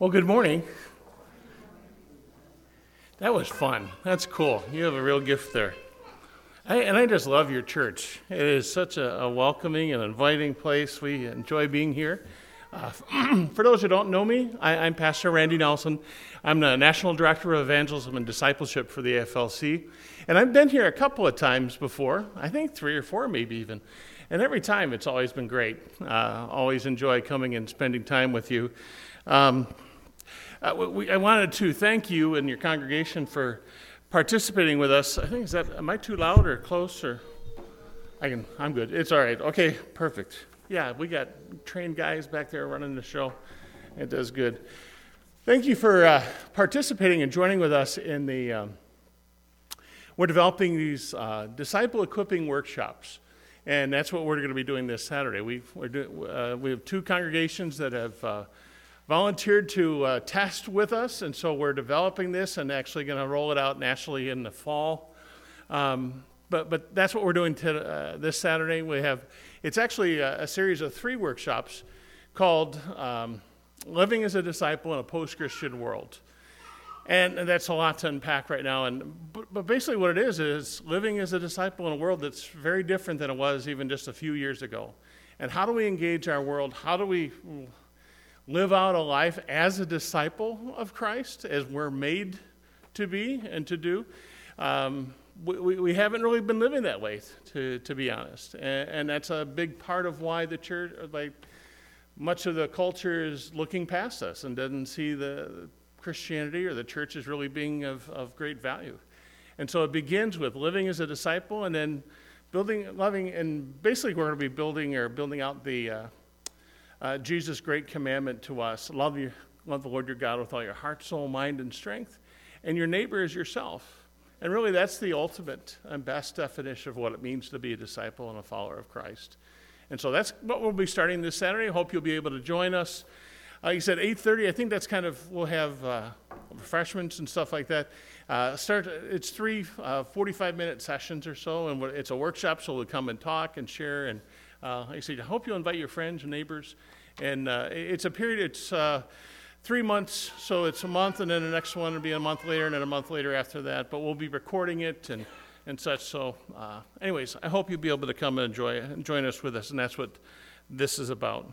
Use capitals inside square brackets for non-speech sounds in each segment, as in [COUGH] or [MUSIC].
Well, good morning. That was fun. That's cool. You have a real gift there. I, and I just love your church. It is such a, a welcoming and inviting place. We enjoy being here. Uh, [CLEARS THROAT] for those who don't know me, I, am Pastor Randy Nelson. I'm the National Director of Evangelism and Discipleship for the AFLC. And I've been here a couple of times before, I think three or four, maybe even. And every time it's always been great. Uh, always enjoy coming and spending time with you. Um, uh, we, I wanted to thank you and your congregation for participating with us. I think is that am I too loud or close or I can I'm good. It's all right. Okay, perfect. Yeah, we got trained guys back there running the show. It does good. Thank you for uh, participating and joining with us in the. Um, we're developing these uh, disciple equipping workshops. And that's what we're going to be doing this Saturday. we do, uh, we have two congregations that have uh, volunteered to uh, test with us, and so we're developing this and actually going to roll it out nationally in the fall. Um, but, but that's what we're doing to, uh, this Saturday. We have it's actually a, a series of three workshops called um, "Living as a Disciple in a Post-Christian World." And, that's a lot to unpack right now. And, but, but, basically, what it is is living as a disciple in a world that's very different than it was even just a few years ago. And how do we engage our world? How do we live out a life as a disciple of Christ, as we're made to be and to do? Um, we, we haven't really been living that way, to, to be honest. And, and that's a big part of why the church, like, much of the culture is looking past us and doesn't see the Christianity or the church as really being of, of great value. And so it begins with living as a disciple and then building, loving, and basically we're going to be building or building out the uh, uh, Jesus' great commandment to us love, you, love the Lord your God with all your heart, soul, mind, and strength, and your neighbor as yourself. And really, that's the ultimate and best definition of what it means to be a disciple and a follower of Christ. And so that's what we'll be starting this Saturday. Hope you'll be able to join us. Uh, you said 8.30. I think that's kind of, we'll have uh, refreshments and stuff like that. Uh, start, it's three 45-minute uh, sessions or so, and it's a workshop, so we'll come and talk and share. And uh, I said, I hope you'll invite your friends and neighbors. And uh, it's a period, it's three months, so it's a month, and then the next one will be a month later, and then a month later after that. But we'll be recording it and, and such. So, anyways, I hope you'll be able to come and enjoy, and join us with us, and that's what this is about.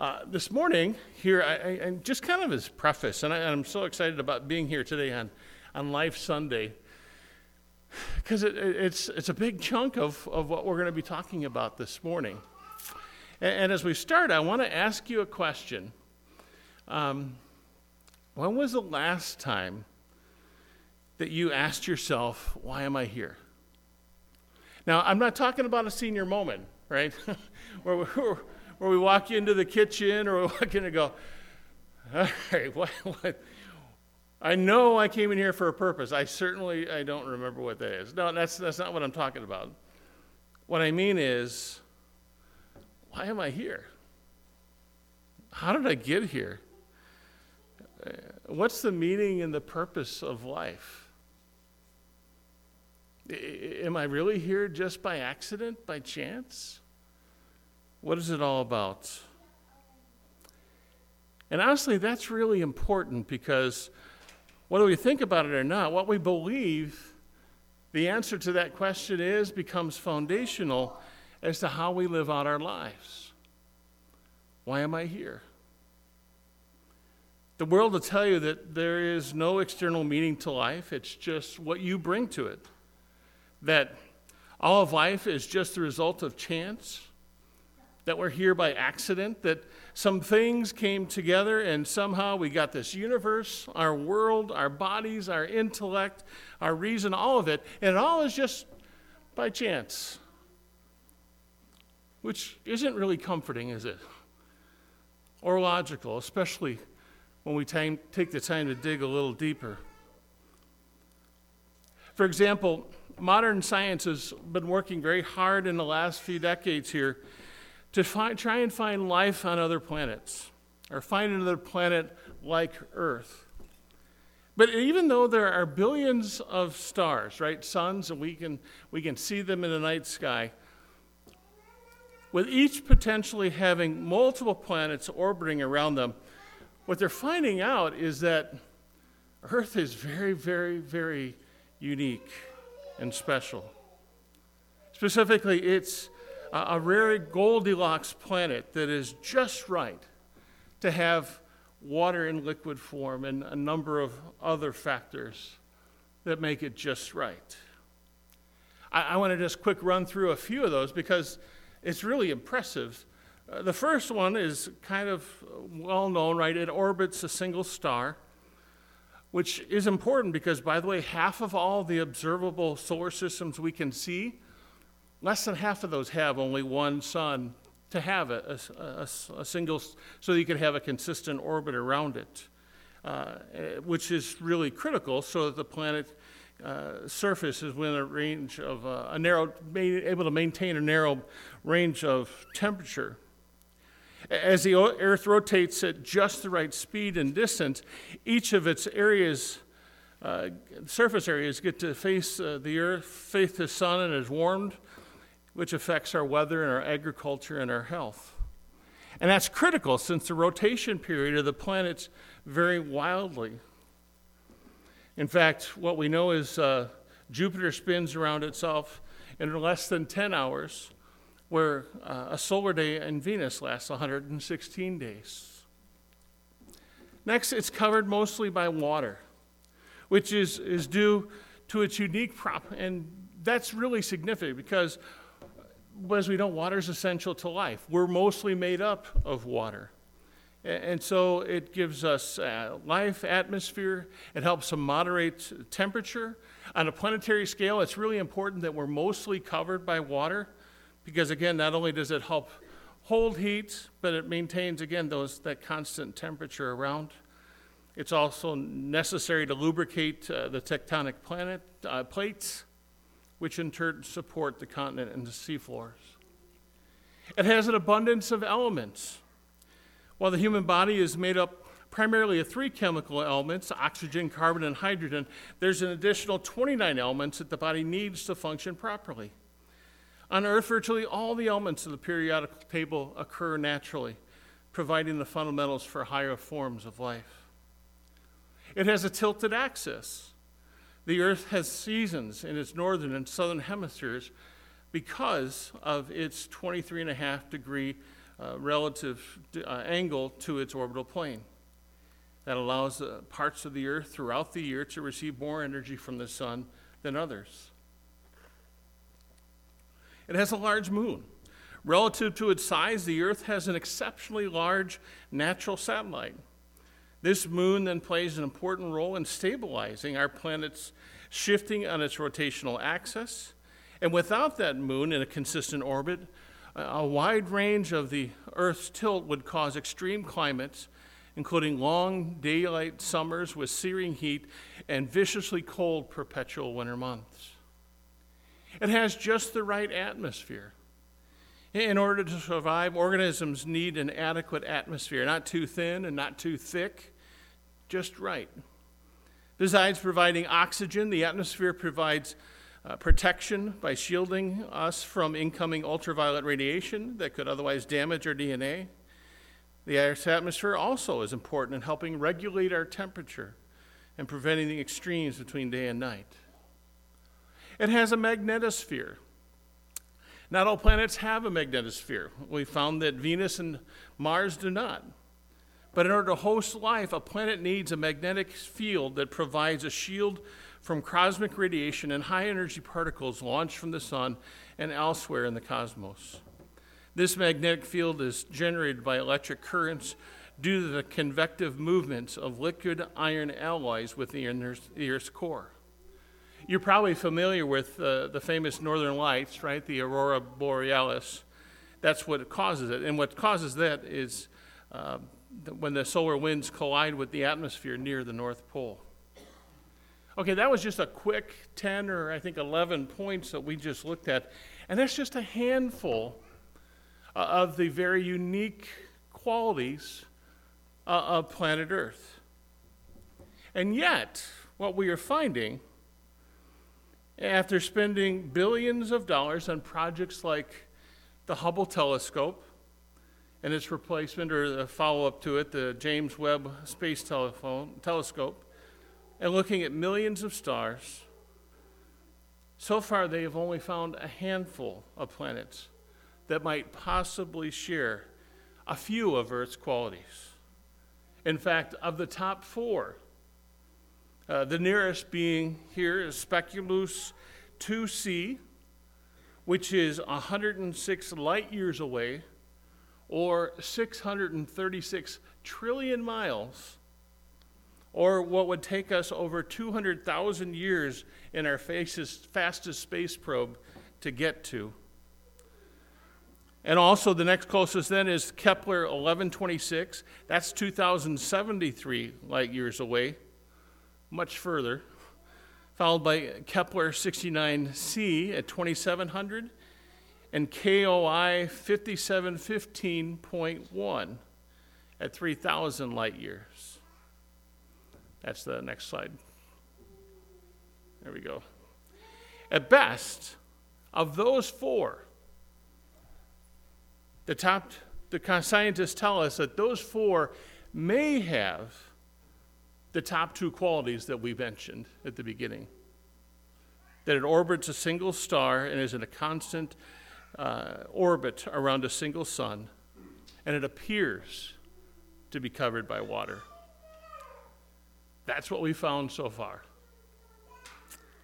Uh, this morning, here, I, I, just kind of as preface, and I, am so excited about being here today on, on Life Sunday, [LAUGHS] because it, it's, it's a big chunk of, of what we're going to be talking about this morning. And, and as we start, I want to ask you a question. Um, when was the last time that you asked yourself, Why am I here? Now, I'm not talking about a senior moment, right? [LAUGHS] where, we're, [LAUGHS] where we walk into the kitchen or we walk in and go, all right, what, what? I know I came in here for a purpose. I certainly I don't remember what that is. No, that's that's not what I'm talking about. What I mean is, why am I here? How did I get here? What's the meaning and the purpose of life? Am I really here just by accident, by chance? What is it all about? And honestly, that's really important because whether we think about it or not, what we believe the answer to that question is becomes foundational as to how we live out our lives. Why am I here? The world will tell you that there is no external meaning to life, it's just what you bring to it. That all of life is just the result of chance that we're here by accident, that some things came together and somehow we got this universe, our world, our bodies, our intellect, our reason, all of it, and it all is just by chance. Which isn't really comforting, is it? Or logical, especially when we time, take the time to dig a little deeper. For example, modern science has been working very hard in the last few decades here to find, try and find life on other planets or find another planet like Earth. But even though there are billions of stars, right, suns, and we can, we can see them in the night sky, with each potentially having multiple planets orbiting around them, what they're finding out is that Earth is very, very, very unique and special. Specifically, it's a, rare Goldilocks planet that is just right to have water in liquid form and a number of other factors that make it just right. I, I want to just quick run through a few of those because it's really impressive. Uh, the first one is kind of well known, right? It orbits a single star, which is important because, by the way, half of all the observable solar systems we can see, less than half of those have only one sun to have a, a, a, a single, so you can have a consistent orbit around it, uh, eh, which is really critical so that the planet uh, surface is within a range of uh, a narrow, able to maintain a narrow range of temperature. As the Earth rotates at just the right speed and distance, each of its areas, uh, surface areas, get to face uh, the Earth, face the sun, and is warmed which affects our weather and our agriculture and our health. And that's critical since the rotation period of the planets vary wildly. In fact, what we know is uh, Jupiter spins around itself in less than 10 hours, where uh, a solar day in Venus lasts 116 days. Next, it's covered mostly by water, which is, is due to its unique prop. And that's really significant because as we know, water is essential to life. We're mostly made up of water. And so it gives us uh, life, atmosphere, it helps to moderate temperature. On a planetary scale, it's really important that we're mostly covered by water because, again, not only does it help hold heat, but it maintains, again, those, that constant temperature around. It's also necessary to lubricate uh, the tectonic planet, uh, plates which in turn support the continent and the seafloors. It has an abundance of elements. While the human body is made up primarily of three chemical elements oxygen, carbon, and hydrogen there's an additional 29 elements that the body needs to function properly. On Earth, virtually all the elements of the periodic table occur naturally, providing the fundamentals for higher forms of life. It has a tilted axis. The Earth has seasons in its northern and southern hemispheres because of its 23 and a half degree uh, relative uh, angle to its orbital plane. That allows uh, parts of the Earth throughout the year to receive more energy from the sun than others. It has a large moon. Relative to its size, the Earth has an exceptionally large natural satellite. This moon then plays an important role in stabilizing our planet's shifting on its rotational axis. And without that moon in a consistent orbit, a wide range of the Earth's tilt would cause extreme climates, including long daylight summers with searing heat and viciously cold perpetual winter months. It has just the right atmosphere. In order to survive, organisms need an adequate atmosphere, not too thin and not too thick, just right. Besides providing oxygen, the atmosphere provides uh, protection by shielding us from incoming ultraviolet radiation that could otherwise damage our DNA. The Earth's atmosphere also is important in helping regulate our temperature and preventing the extremes between day and night. It has a magnetosphere not all planets have a magnetosphere. We found that Venus and Mars do not. But in order to host life, a planet needs a magnetic field that provides a shield from cosmic radiation and high energy particles launched from the sun and elsewhere in the cosmos. This magnetic field is generated by electric currents due to the convective movements of liquid iron alloys within the Earth's core. You're probably familiar with uh, the famous northern lights, right? The aurora borealis. That's what causes it. And what causes that is uh, when the solar winds collide with the atmosphere near the North Pole. Okay, that was just a quick 10 or I think 11 points that we just looked at. And that's just a handful uh, of the very unique qualities uh, of planet Earth. And yet, what we are finding after spending billions of dollars on projects like the Hubble telescope and its replacement or the follow up to it, the James Webb Space Telephone, Telescope, and looking at millions of stars, so far they have only found a handful of planets that might possibly share a few of Earth's qualities. In fact, of the top four, uh, the nearest being here is SPECULOOS 2c, which is 106 light years away, or 636 trillion miles, or what would take us over 200,000 years in our fastest, space probe to get to. And also, the next closest then is Kepler 1126. That's 2,073 light years away, much further. Followed by Kepler 69c at 2,700 and KOI 5715.1 at 3,000 light years. That's the next slide. There we go. At best, of those four, the top the scientists tell us that those four may have the top two qualities that we mentioned at the beginning that it orbits a single star and is in a constant uh, orbit around a single sun, and it appears to be covered by water. That's what we found so far.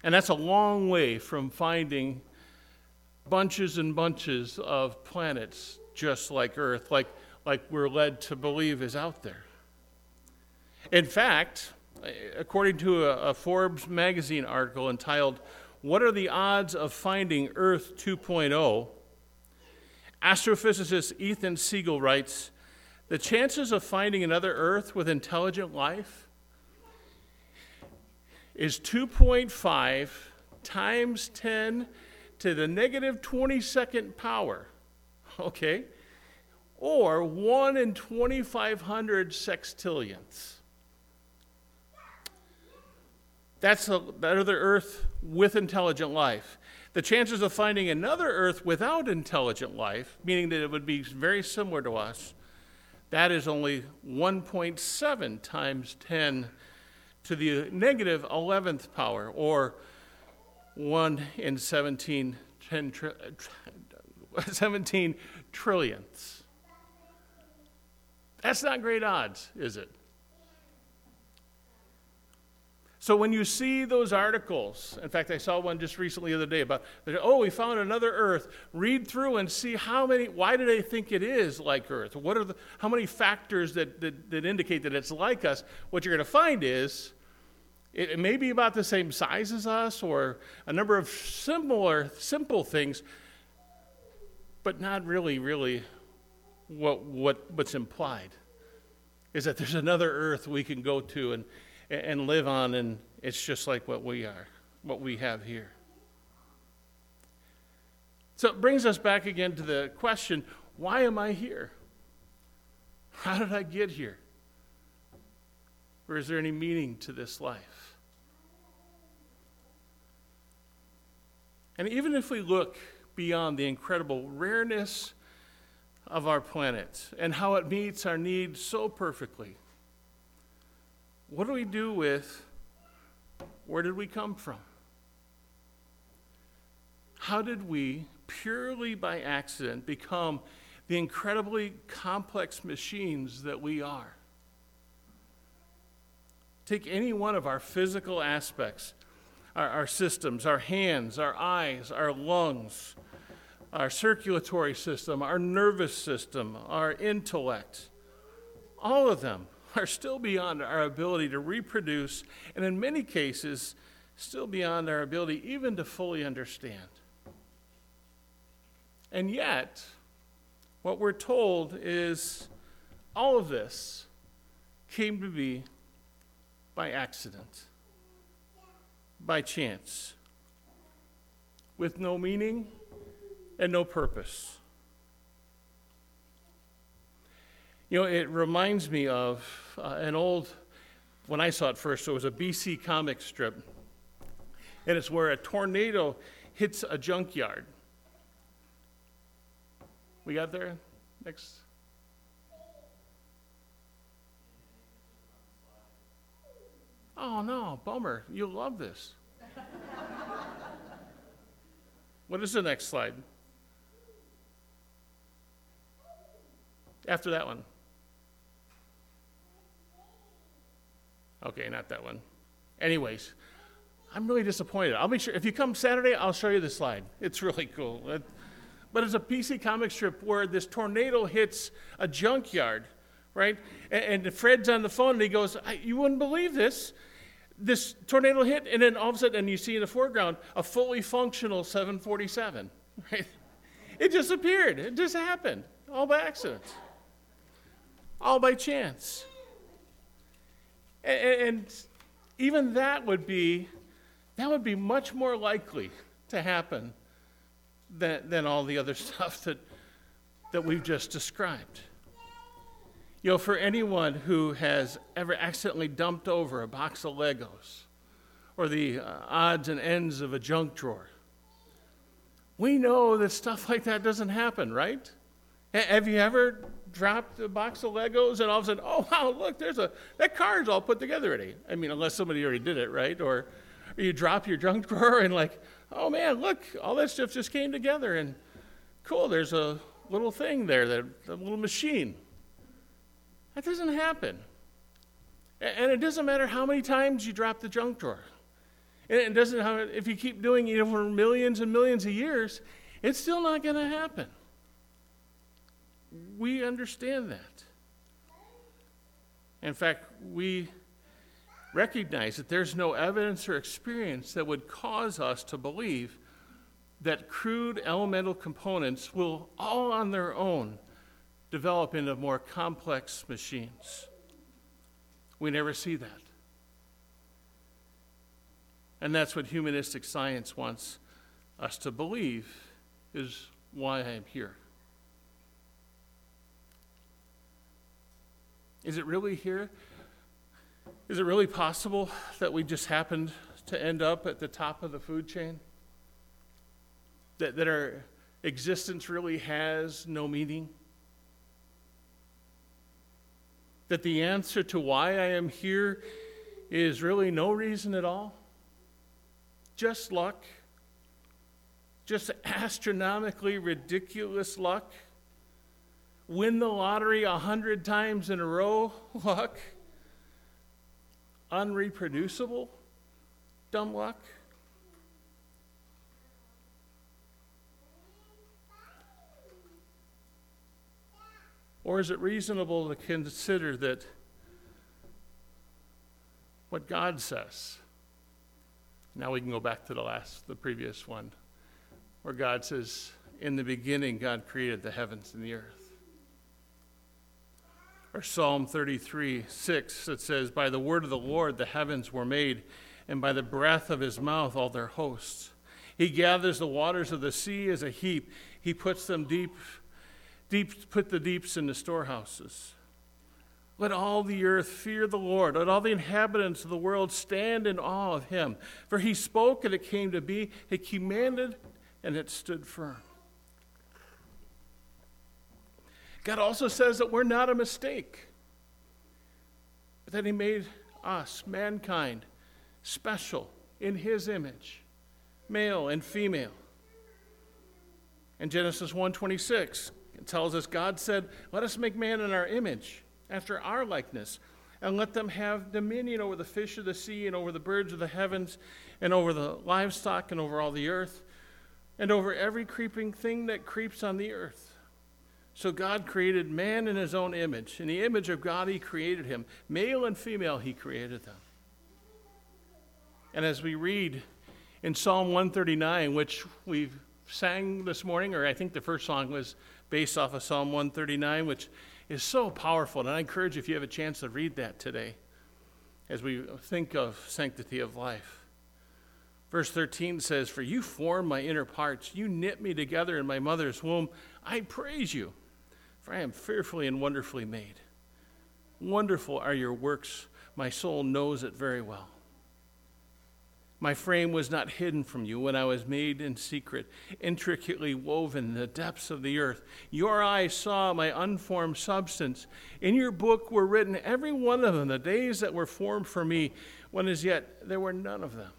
And that's a long way from finding bunches and bunches of planets just like Earth, like, like we're led to believe is out there. In fact, according to a, a Forbes magazine article entitled, What Are the Odds of Finding Earth 2.0? Astrophysicist Ethan Siegel writes The chances of finding another Earth with intelligent life is 2.5 times 10 to the negative 22nd power okay? Or 1 in 2,500 sextillionths. That's a, that other Earth with intelligent life. The chances of finding another Earth without intelligent life, meaning that it would be very similar to us, that is only 1.7 times 10 to the negative 11th power, or 1 in 17 10, [LAUGHS] 17 trillionths. That's not great odds, is it? So when you see those articles, in fact, I saw one just recently the other day about, oh, we found another Earth. Read through and see how many. Why do they think it is like Earth? What are the how many factors that that, that indicate that it's like us? What you're going to find is it, it may be about the same size as us, or a number of similar simple things, but not really, really what, what, what's implied is that there's another earth we can go to and, and live on, and it's just like what we are, what we have here. So it brings us back again to the question why am I here? How did I get here? Or is there any meaning to this life? And even if we look beyond the incredible rareness of our planet and how it meets our needs so perfectly. What do we do with where did we come from? How did we, purely by accident, become the incredibly complex machines that we are? Take any one of our physical aspects, our, our systems, our hands, our eyes, our lungs, our circulatory system, our nervous system, our intellect, all of them are still beyond our ability to reproduce, and in many cases, still beyond our ability even to fully understand. And yet, what we're told is all of this came to be by accident, by chance, with no meaning and no purpose. You know, it reminds me of uh, an old, when I saw it first, it was a BC comic strip. And it's where a tornado hits a junkyard. We got there? Next. Oh no, bummer. You'll love this. what is the next slide? After that one. Okay, not that one. Anyways, I'm really disappointed. I'll make sure, if you come Saturday, I'll show you the slide. It's really cool. It, but it's a BC comic strip where this tornado hits a junkyard, right? And, and Fred's on the phone and he goes, You wouldn't believe this. This tornado hit, and then all of a sudden, and you see in the foreground a fully functional 747, right? It just appeared. It just happened, all by accident, all by chance. And, even that would be that would be much more likely to happen than, than all the other [LAUGHS] stuff that, that we've just described. You know, for anyone who has ever accidentally dumped over a box of Legos or the uh, odds and ends of a junk drawer, we know that stuff like that doesn't happen, right? Have you ever dropped a box of Legos and all of a sudden, oh wow, look, there's a that car's all put together already. I mean, unless somebody already did it, right? Or, or you drop your junk [LAUGHS] drawer and like, oh man, look, all that stuff just came together and cool, there's a little thing there, that little machine. That doesn't happen. And it doesn't matter how many times you drop the junk drawer. And it doesn't if you keep doing it for millions and millions of years, it's still not going to happen. We understand that. In fact, we recognize that there's no evidence or experience that would cause us to believe that crude elemental components will all on their own develop into more complex machines. We never see that. And that's what humanistic science wants us to believe is why I'm here. Is it really here? Is it really possible that we just happened to end up at the top of the food chain? That, that our existence really has no meaning? That the answer to why I am here is really no reason at all? Just luck? Just astronomically ridiculous luck? Win the lottery a hundred times in a row [LAUGHS] luck, unreproducible dumb luck. Or is it reasonable to consider that what God says? Now we can go back to the last, the previous one, where God says, In the beginning, God created the heavens and the earth or Psalm 33 6 that says, By the word of the Lord the heavens were made, and by the breath of his mouth all their hosts. He gathers the waters of the sea as a heap. He puts them deep, deep put the deeps in the storehouses. Let all the earth fear the Lord. Let all the inhabitants of the world stand in awe of him. For he spoke and it came to be. He commanded and it stood firm. God also says that we're not a mistake, but that He made us, mankind, special in His image, male and female. In Genesis 1:26, it tells us God said, "Let us make man in our image, after our likeness, and let them have dominion over the fish of the sea and over the birds of the heavens and over the livestock and over all the earth and over every creeping thing that creeps on the earth." So God created man in his own image. In the image of God, he created him. Male and female, he created them. And as we read in Psalm 139, which we sang this morning, or I think the first song was based off of Psalm 139, which is so powerful. And I encourage you, if you have a chance to read that today, as we think of sanctity of life. Verse 13 says, For you formed my inner parts, you knit me together in my mother's womb. I praise you. For I am fearfully and wonderfully made. Wonderful are your works. My soul knows it very well. My frame was not hidden from you when I was made in secret, intricately woven in the depths of the earth. Your eyes saw my unformed substance. In your book were written, every one of them, the days that were formed for me, when as yet there were none of them.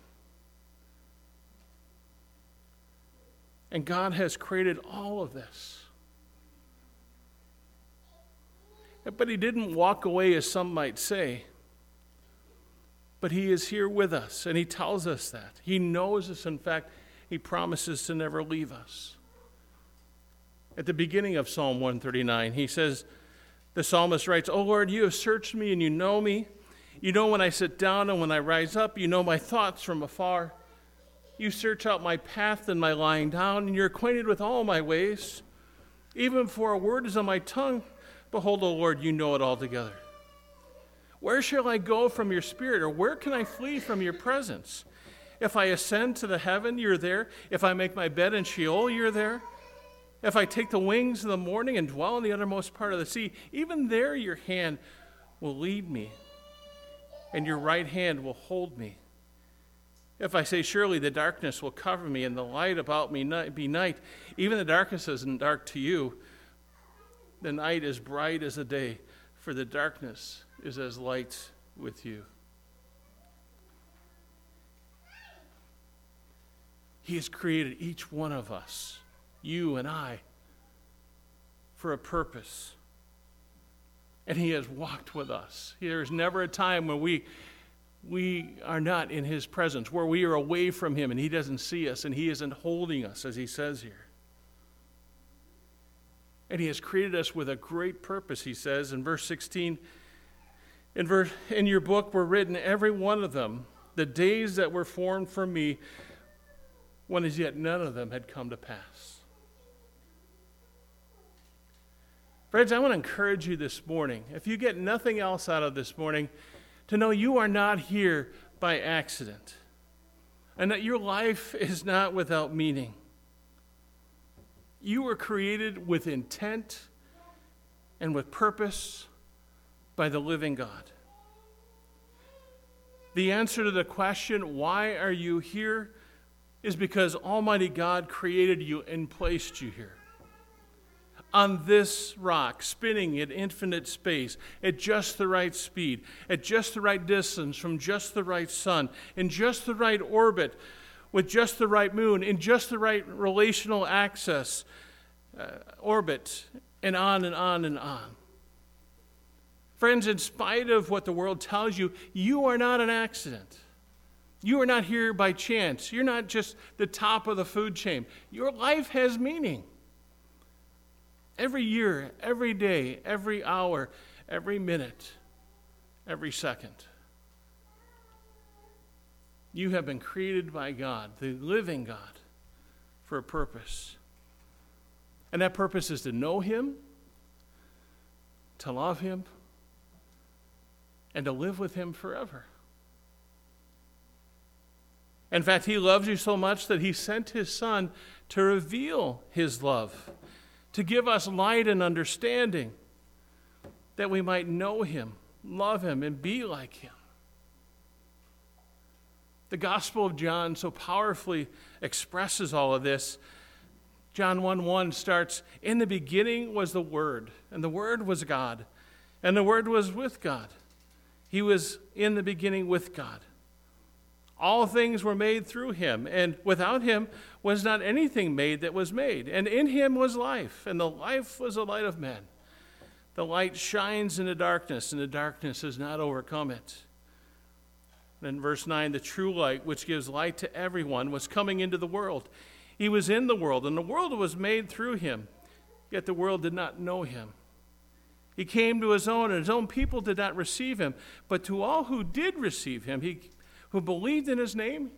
And God has created all of this. But He didn't walk away, as some might say. But He is here with us, and He tells us that. He knows us. In fact, He promises to never leave us. At the beginning of Psalm 139, He says, the psalmist writes, Oh Lord, you have searched me and you know me. You know when I sit down and when I rise up. You know my thoughts from afar. You search out my path and my lying down, and you're acquainted with all my ways. Even before a word is on my tongue, behold, O Lord, you know it altogether. Where shall I go from your spirit, or where can I flee from your presence? If I ascend to the heaven, you're there. If I make my bed in Sheol, you're there. If I take the wings of the morning and dwell in the uttermost part of the sea, even there your hand will lead me, and your right hand will hold me. If I say, Surely the darkness will cover me, and the light about me be night, even the darkness isn't dark to you. The night is bright as the day, for the darkness is as light with you. He has created each one of us, you and I, for a purpose. And He has walked with us. There's never a time when we, we are not in His presence, where we are away from Him and He doesn't see us and He isn't holding us, as He says here. And He has created us with a great purpose, He says in verse 16 in, verse, in your book were written, every one of them, the days that were formed for me, when as yet none of them had come to pass. Friends, I want to encourage you this morning, if you get nothing else out of this morning, to know you are not here by accident and that your life is not without meaning. You were created with intent and with purpose by the living God. The answer to the question, why are you here, is because Almighty God created you and placed you here. On this rock, spinning at infinite space, at just the right speed, at just the right distance from just the right sun, in just the right orbit, with just the right moon, in just the right relational access, uh, orbit, and on and on and on. Friends, in spite of what the world tells you, you are not an accident. You are not here by chance. You're not just the top of the food chain. Your life has meaning. Every year, every day, every hour, every minute, every second. You have been created by God, the living God, for a purpose. And that purpose is to know Him, to love Him, and to live with Him forever. In fact, He loves you so much that He sent His Son to reveal His love, to give us light and understanding, that we might know Him, love Him, and be like Him. The Gospel of John so powerfully expresses all of this. John 1 1 starts In the beginning was the Word, and the Word was God, and the Word was with God he was in the beginning with God. All things were made through him, and without him was not anything made that was made. And in him was life, and the life was the light of men. The light shines in the darkness, and the darkness has not overcome it. In verse 9, the true light, which gives light to everyone, was coming into the world. He was in the world, and the world was made through him, yet the world did not know him. He came to his own, and his own people did not receive him. But to all who did receive him, he, who believed in his name,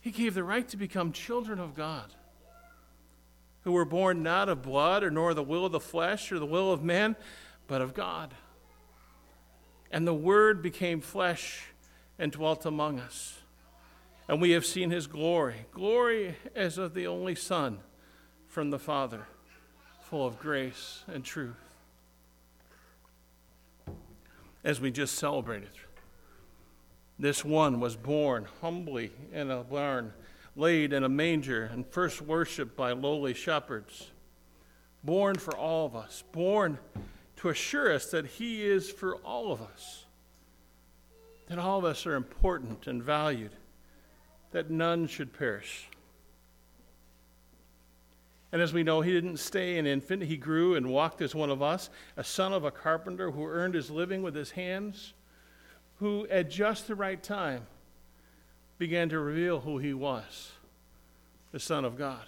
he gave the right to become children of God, who were born not of blood, or nor the will of the flesh, or the will of man, but of God. And the Word became flesh and dwelt among us. And we have seen his glory glory as of the only Son from the Father, full of grace and truth as we just celebrated. This one was born humbly in a barn, laid in a manger, and first worshiped by lowly shepherds. Born for all of us, born to assure us that he is for all of us, that all of us are important and valued, that none should perish. And as we know, he didn't stay an infant. He grew and walked as one of us, a son of a carpenter who earned his living with his hands who at just the right time began to reveal who he was the Son of God,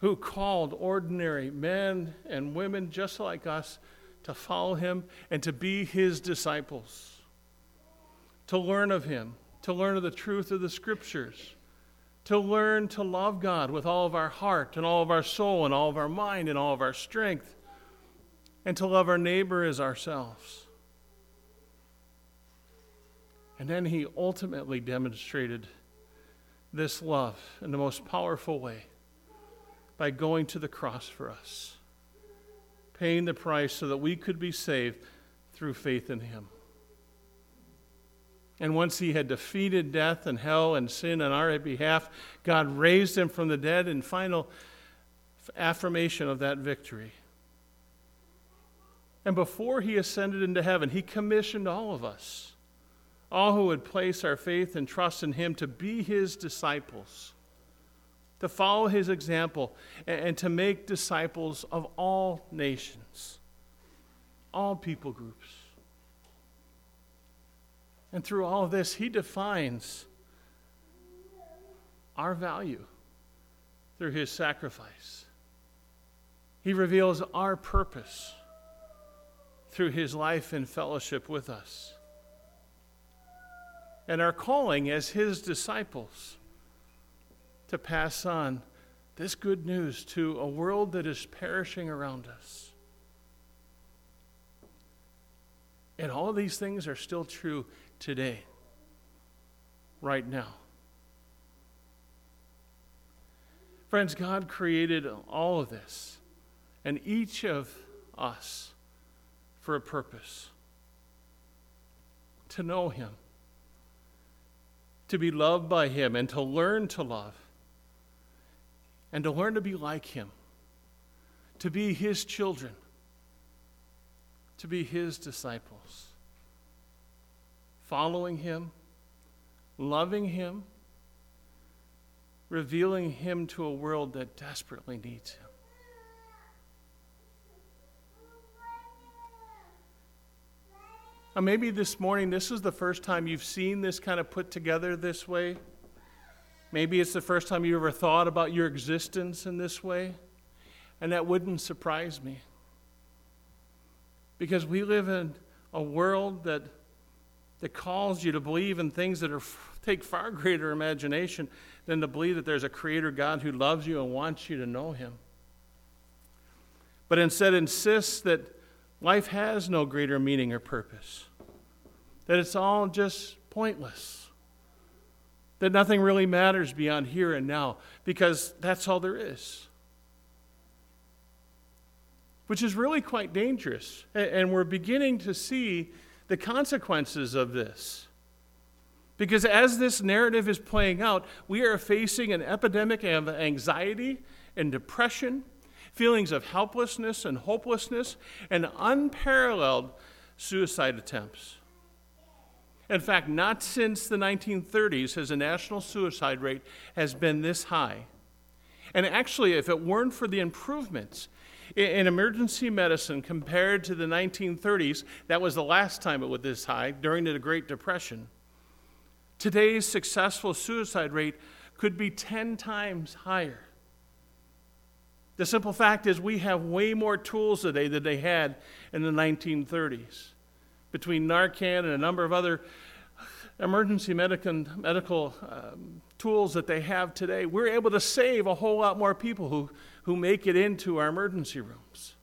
who called ordinary men and women just like us to follow him and to be his disciples, to learn of him, to learn of the truth of the scriptures. To learn to love God with all of our heart and all of our soul and all of our mind and all of our strength, and to love our neighbor as ourselves. And then he ultimately demonstrated this love in the most powerful way by going to the cross for us, paying the price so that we could be saved through faith in him. And once he had defeated death and hell and sin on our behalf, God raised him from the dead in final affirmation of that victory. And before he ascended into heaven, he commissioned all of us all who would place our faith and trust in him to be his disciples, to follow his example, and to make disciples of all nations, all people groups. And through all of this, he defines our value through his sacrifice. He reveals our purpose through his life and fellowship with us and our calling as his disciples to pass on this good news to a world that is perishing around us. And all these things are still true today, right now. Friends, God created all of this and each of us for a purpose to know Him to be loved by Him and to learn to love and to learn to be like Him, to be His children, to be His disciples, following Him, loving Him, revealing Him to a world that desperately needs Him. Uh, maybe this morning, this is the first time you've seen this kind of put together this way. Maybe it's the first time you ever thought about your existence in this way. And that wouldn't surprise me. Because we live in a world that, that calls you to believe in things that are, take far greater imagination than to believe that there's a creator God who loves you and wants you to know him. But instead insists that Life has no greater meaning or purpose, that it's all just pointless, that nothing really matters beyond here and now, because that's all there is. Which is really quite dangerous. And we're beginning to see the consequences of this. Because as this narrative is playing out, we are facing an epidemic of anxiety and depression feelings of helplessness and hopelessness, and unparalleled suicide attempts. In fact, not since the 1930s has a national suicide rate has been this high. And actually, if it weren't for the improvements in emergency medicine compared to the 1930s, that was the last time it was this high during the Great Depression. Today's successful suicide rate could be 10 times higher. The simple fact is, we have way more tools today than they had in the 1930s. Between Narcan and a number of other emergency medical, medical um, tools that they have today, we're able to save a whole lot more people who, who make it into our emergency rooms.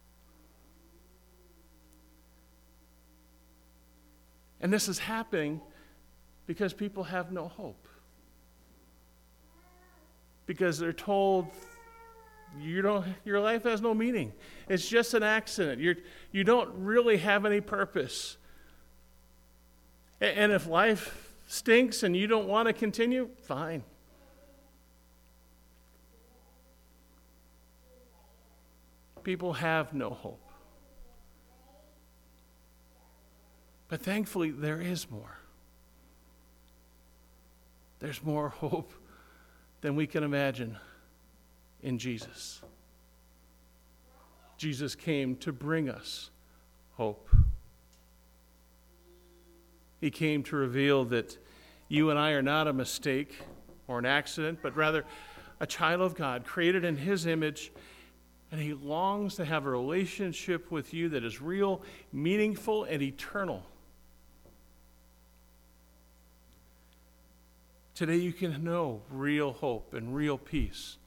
And this is happening because people have no hope. Because they're told you don't, your life has no meaning. It's just an accident. You're, you don't really have any purpose. And if life stinks and you don't want to continue, fine. People have no hope. But thankfully, there is more. There's more [LAUGHS] hope than we can imagine in Jesus. Jesus came to bring us hope. He came to reveal that you and I are not a mistake or an accident, but rather a child of God, created in His image, and He longs to have a relationship with you that is real, meaningful, and eternal. Today, you can know real hope and real peace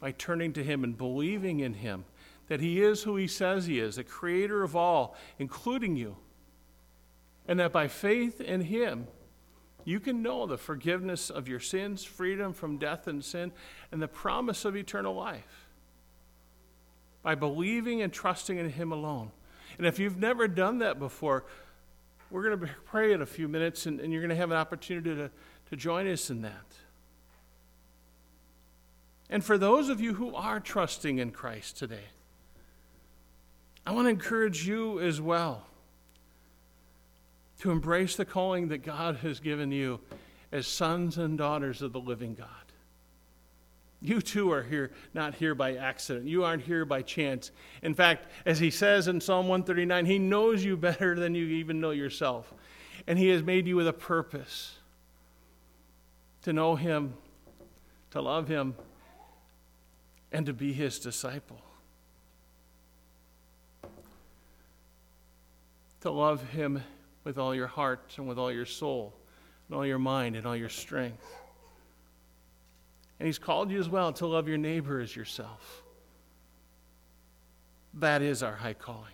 by turning to Him and believing in Him that He is who He says He is, the creator of all, including you. And that by faith in Him, you can know the forgiveness of your sins, freedom from death and sin, and the promise of eternal life by believing and trusting in Him alone. And if you've never done that before, we're going to pray in a few minutes, and, and you're going to have an opportunity to to join us in that. And for those of you who are trusting in Christ today, I want to encourage you as well to embrace the calling that God has given you as sons and daughters of the living God. You too are here, not here by accident. You aren't here by chance. In fact, as he says in Psalm 139, he knows you better than you even know yourself. And he has made you with a purpose to know Him, to love Him, and to be His disciple. To love Him with all your heart and with all your soul, and all your mind and all your strength. And He's called you as well to love your neighbor as yourself. That is our high calling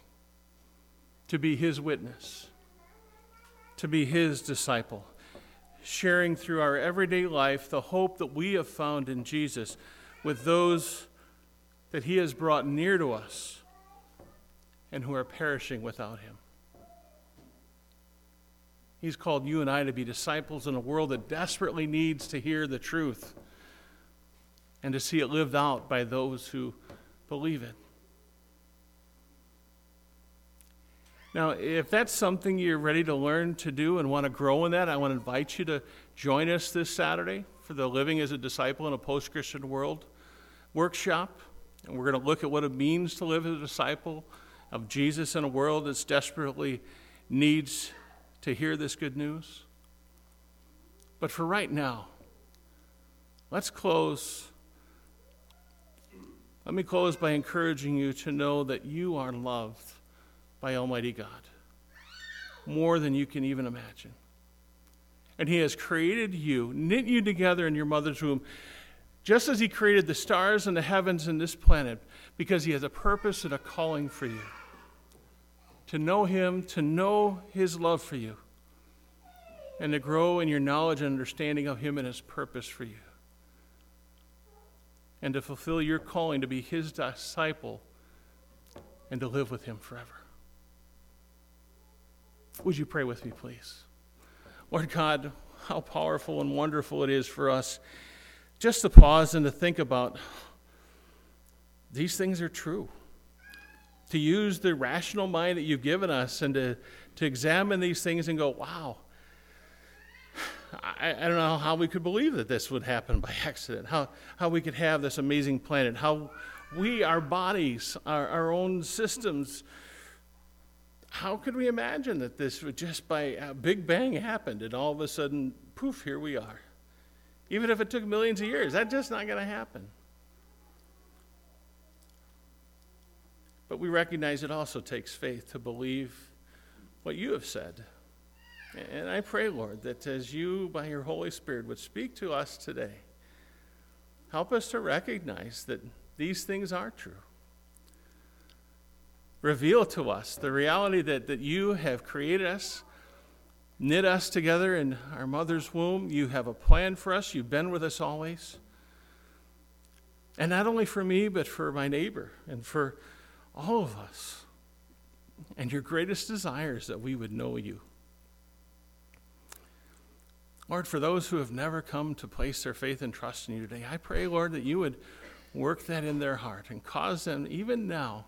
to be His witness, to be His disciple sharing through our everyday life the hope that we have found in Jesus with those that He has brought near to us and who are perishing without Him. He's called you and I to be disciples in a world that desperately needs to hear the truth and to see it lived out by those who believe it. Now, if that's something you're ready to learn to do and want to grow in that, I want to invite you to join us this Saturday for the Living as a Disciple in a Post Christian World workshop. And we're going to look at what it means to live as a disciple of Jesus in a world that desperately needs to hear this good news. But for right now, let's close. Let me close by encouraging you to know that you are loved by Almighty God, more than you can even imagine. And He has created you, knit you together in your mother's womb, just as He created the stars and the heavens and this planet, because He has a purpose and a calling for you. To know Him, to know His love for you, and to grow in your knowledge and understanding of Him and His purpose for you. And to fulfill your calling to be His disciple and to live with Him forever. Would you pray with me, please? Lord God, how powerful and wonderful it is for us just to pause and to think about these things are true. To use the rational mind that you've given us and to, to examine these things and go, wow, I, I, don't know how we could believe that this would happen by [LAUGHS] accident, how, how we could have this amazing planet, how we, our bodies, our, our own systems, how could we imagine that this would just by a big bang happened and all of a sudden, poof, here we are? Even if it took millions of years, that's just not going to happen. But we recognize it also takes faith to believe what you have said. And I pray, Lord, that as you, by your Holy Spirit, would speak to us today, help us to recognize that these things are true reveal to us the reality that, that you have created us, knit us together in our mother's womb. You have a plan for us. You've been with us always. And not only for me, but for my neighbor and for all of us. And your greatest desire is that we would know you. Lord, for those who have never come to place their faith and trust in you today, I pray, Lord, that you would work that in their heart and cause them, even now,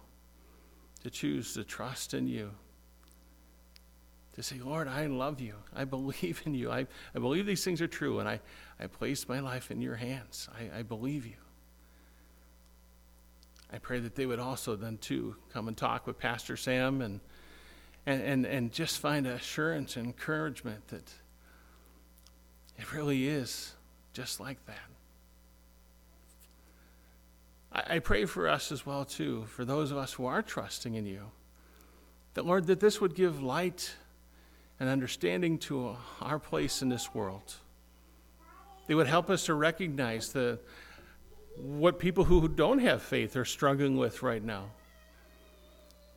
to choose to trust in you. To say, Lord, I love you. I believe in you. I, I believe these things are true, and I, I place my life in your hands. I, I believe you. I pray that they would also then, too, come and talk with Pastor Sam and, and, and, and just find assurance and encouragement that it really is just like that. I, I pray for us as well, too, for those of us who are trusting in you, that, Lord, that this would give light and understanding to our place in this world. They would help us to recognize the, what people who don't have faith are struggling with right now.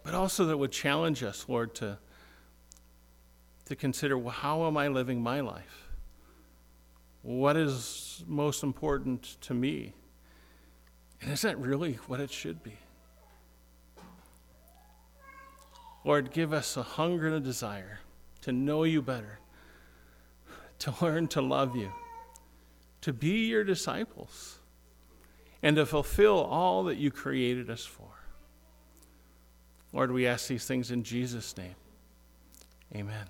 But also that would challenge us, Lord, to, to consider well, how am I living my life? What is most important to me? And is that really what it should be? Lord, give us a hunger and a desire to know you better, to learn to love you, to be your disciples, and to fulfill all that you created us for. Lord, we ask these things in Jesus' name. Amen.